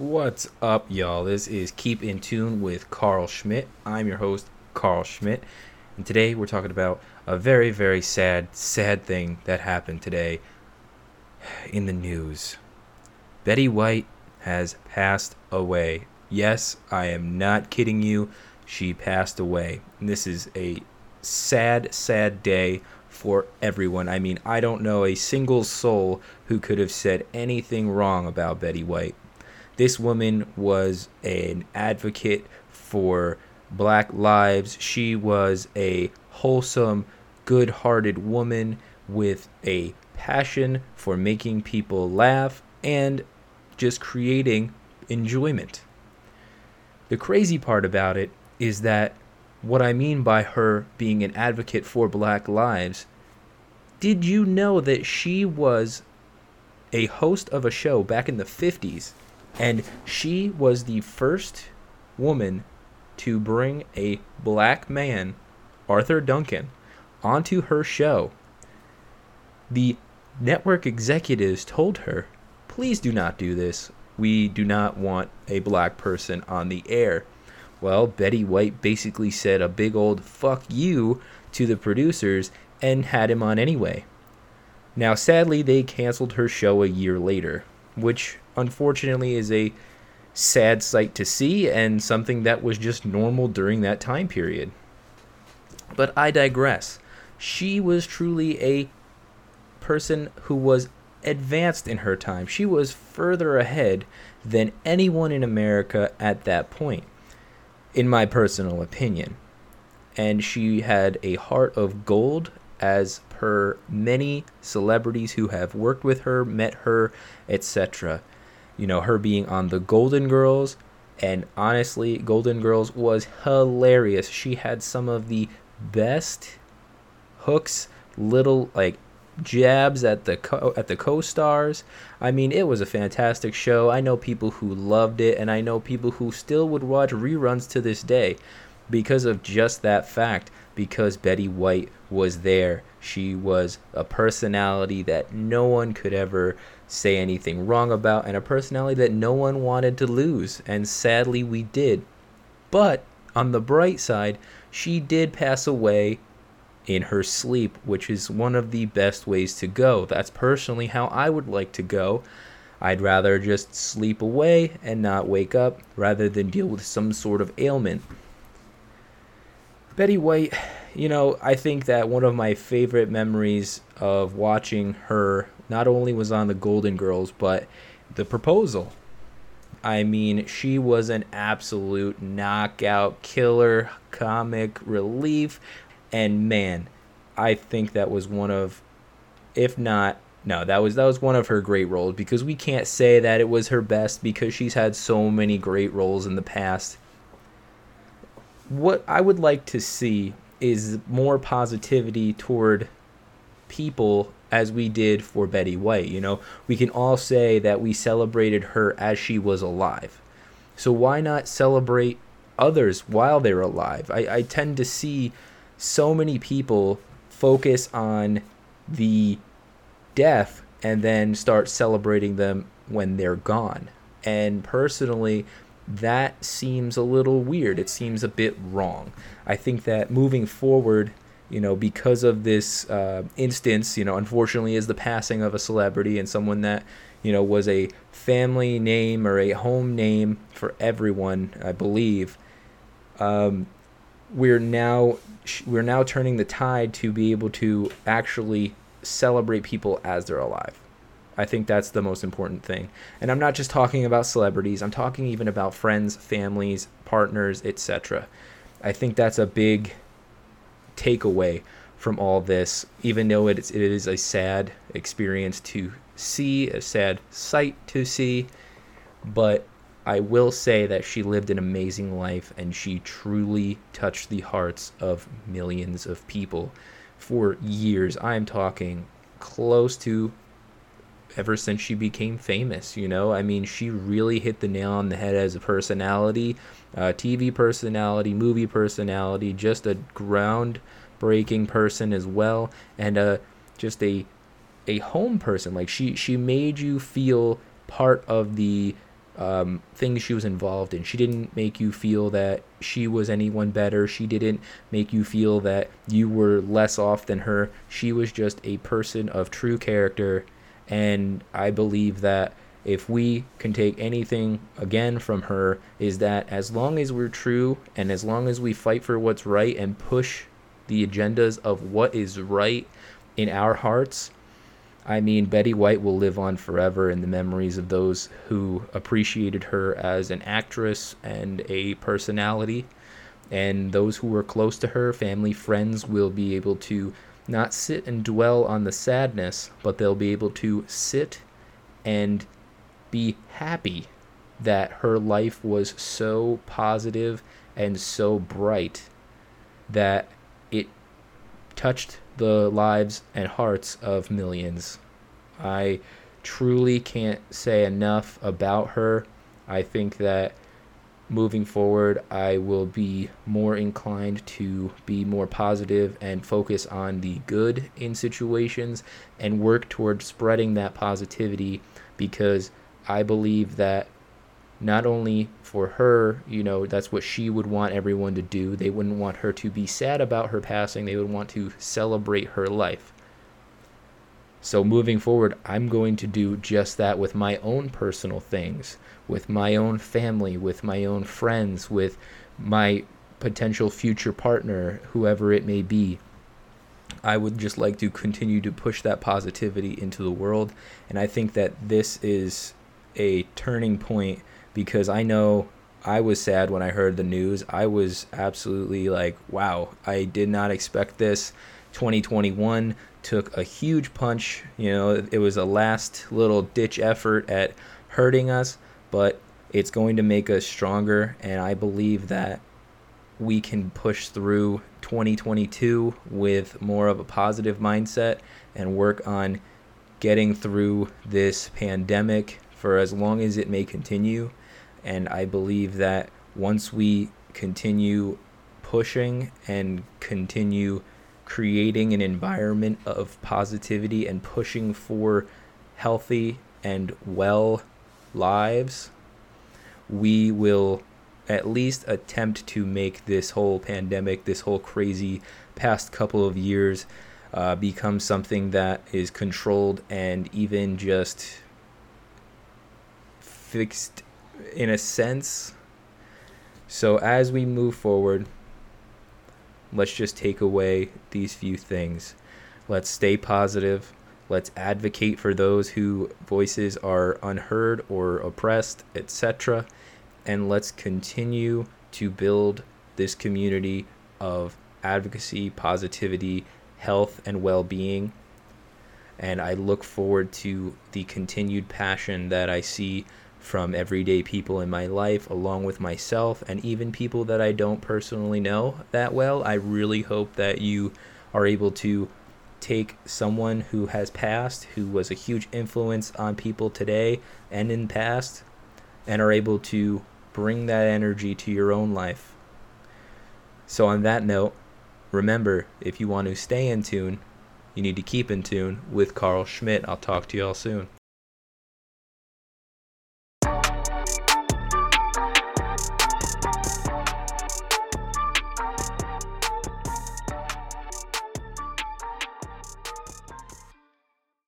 What's up, y'all? This is Keep in Tune with Carl Schmidt. I'm your host, Carl Schmidt, and today we're talking about a very, very sad, sad thing that happened today in the news. Betty White has passed away. Yes, I am not kidding you. She passed away. And this is a sad, sad day for everyone. I mean, I don't know a single soul who could have said anything wrong about Betty White. This woman was an advocate for black lives. She was a wholesome, good hearted woman with a passion for making people laugh and just creating enjoyment. The crazy part about it is that what I mean by her being an advocate for black lives, did you know that she was a host of a show back in the 50s and she was the first woman to bring a black man, Arthur Duncan, onto her show. The network executives told her, please do not do this. We do not want a black person on the air. Well, Betty White basically said a big old fuck you to the producers and had him on anyway. Now, sadly, they canceled her show a year later, which unfortunately is a sad sight to see and something that was just normal during that time period. But I digress. She was truly a person who was advanced in her time. She was further ahead than anyone in America at that point in my personal opinion. And she had a heart of gold, as per many celebrities who have worked with her, met her, etc. You know, her being on the Golden Girls, and honestly, Golden Girls was hilarious. She had some of the best hooks, little like jabs at the co- at the co-stars. I mean, it was a fantastic show. I know people who loved it and I know people who still would watch reruns to this day because of just that fact because Betty White was there. She was a personality that no one could ever say anything wrong about and a personality that no one wanted to lose and sadly we did. But on the bright side, she did pass away in her sleep, which is one of the best ways to go. That's personally how I would like to go. I'd rather just sleep away and not wake up rather than deal with some sort of ailment. Betty White, you know, I think that one of my favorite memories of watching her not only was on the Golden Girls, but the proposal. I mean, she was an absolute knockout killer, comic relief, and man, I think that was one of, if not, no, that was that was one of her great roles because we can't say that it was her best because she's had so many great roles in the past. What I would like to see is more positivity toward people as we did for Betty White. You know, we can all say that we celebrated her as she was alive. So why not celebrate others while they're alive? I, I tend to see so many people focus on the death and then start celebrating them when they're gone. And personally, that seems a little weird. It seems a bit wrong. I think that moving forward, you know, because of this uh, instance, you know, unfortunately, is the passing of a celebrity and someone that, you know, was a family name or a home name for everyone, I believe. Um, we're now we're now turning the tide to be able to actually celebrate people as they're alive. I think that's the most important thing. And I'm not just talking about celebrities, I'm talking even about friends, families, partners, etc. I think that's a big takeaway from all this, even though it is, it is a sad experience to see, a sad sight to see. But I will say that she lived an amazing life and she truly touched the hearts of millions of people for years. I'm talking close to ever since she became famous, you know? I mean, she really hit the nail on the head as a personality, uh, TV personality, movie personality, just a groundbreaking person as well, and uh, just a a home person. Like she she made you feel part of the um, things she was involved in. She didn't make you feel that she was anyone better. She didn't make you feel that you were less off than her. She was just a person of true character. And I believe that if we can take anything again from her, is that as long as we're true and as long as we fight for what's right and push the agendas of what is right in our hearts, I mean, Betty White will live on forever in the memories of those who appreciated her as an actress and a personality. And those who were close to her, family, friends, will be able to not sit and dwell on the sadness, but they'll be able to sit and be happy that her life was so positive and so bright that it touched the lives and hearts of millions. I truly can't say enough about her. I think that moving forward, I will be more inclined to be more positive and focus on the good in situations and work toward spreading that positivity because I believe that not only for her, you know, that's what she would want everyone to do. They wouldn't want her to be sad about her passing, they would want to celebrate her life. So moving forward, I'm going to do just that with my own personal things, with my own family, with my own friends, with my potential future partner, whoever it may be. I would just like to continue to push that positivity into the world. And I think that this is a turning point because I know I was sad when I heard the news. I was absolutely like, wow, I did not expect this. 2021 took a huge punch. You know, it was a last little ditch effort at hurting us, but it's going to make us stronger. And I believe that we can push through 2022 with more of a positive mindset and work on getting through this pandemic for as long as it may continue. And I believe that once we continue pushing and continue creating an environment of positivity and pushing for healthy and well lives, we will at least attempt to make this whole pandemic, this whole crazy past couple of years, uh, become something that is controlled and even just fixed in a sense. So as we move forward, let's just take away these few things. Let's stay positive. Let's advocate for those whose voices are unheard or oppressed, etc. And let's continue to build this community of advocacy, positivity, health, and well being. And I look forward to the continued passion that I see from everyday people in my life, along with myself, and even people that I don't personally know that well. I really hope that you are able to take someone who has passed, who was a huge influence on people today and in the past, and are able to bring that energy to your own life. So, on that note, remember if you want to stay in tune, you need to keep in tune with Carl Schmidt. I'll talk to you all soon.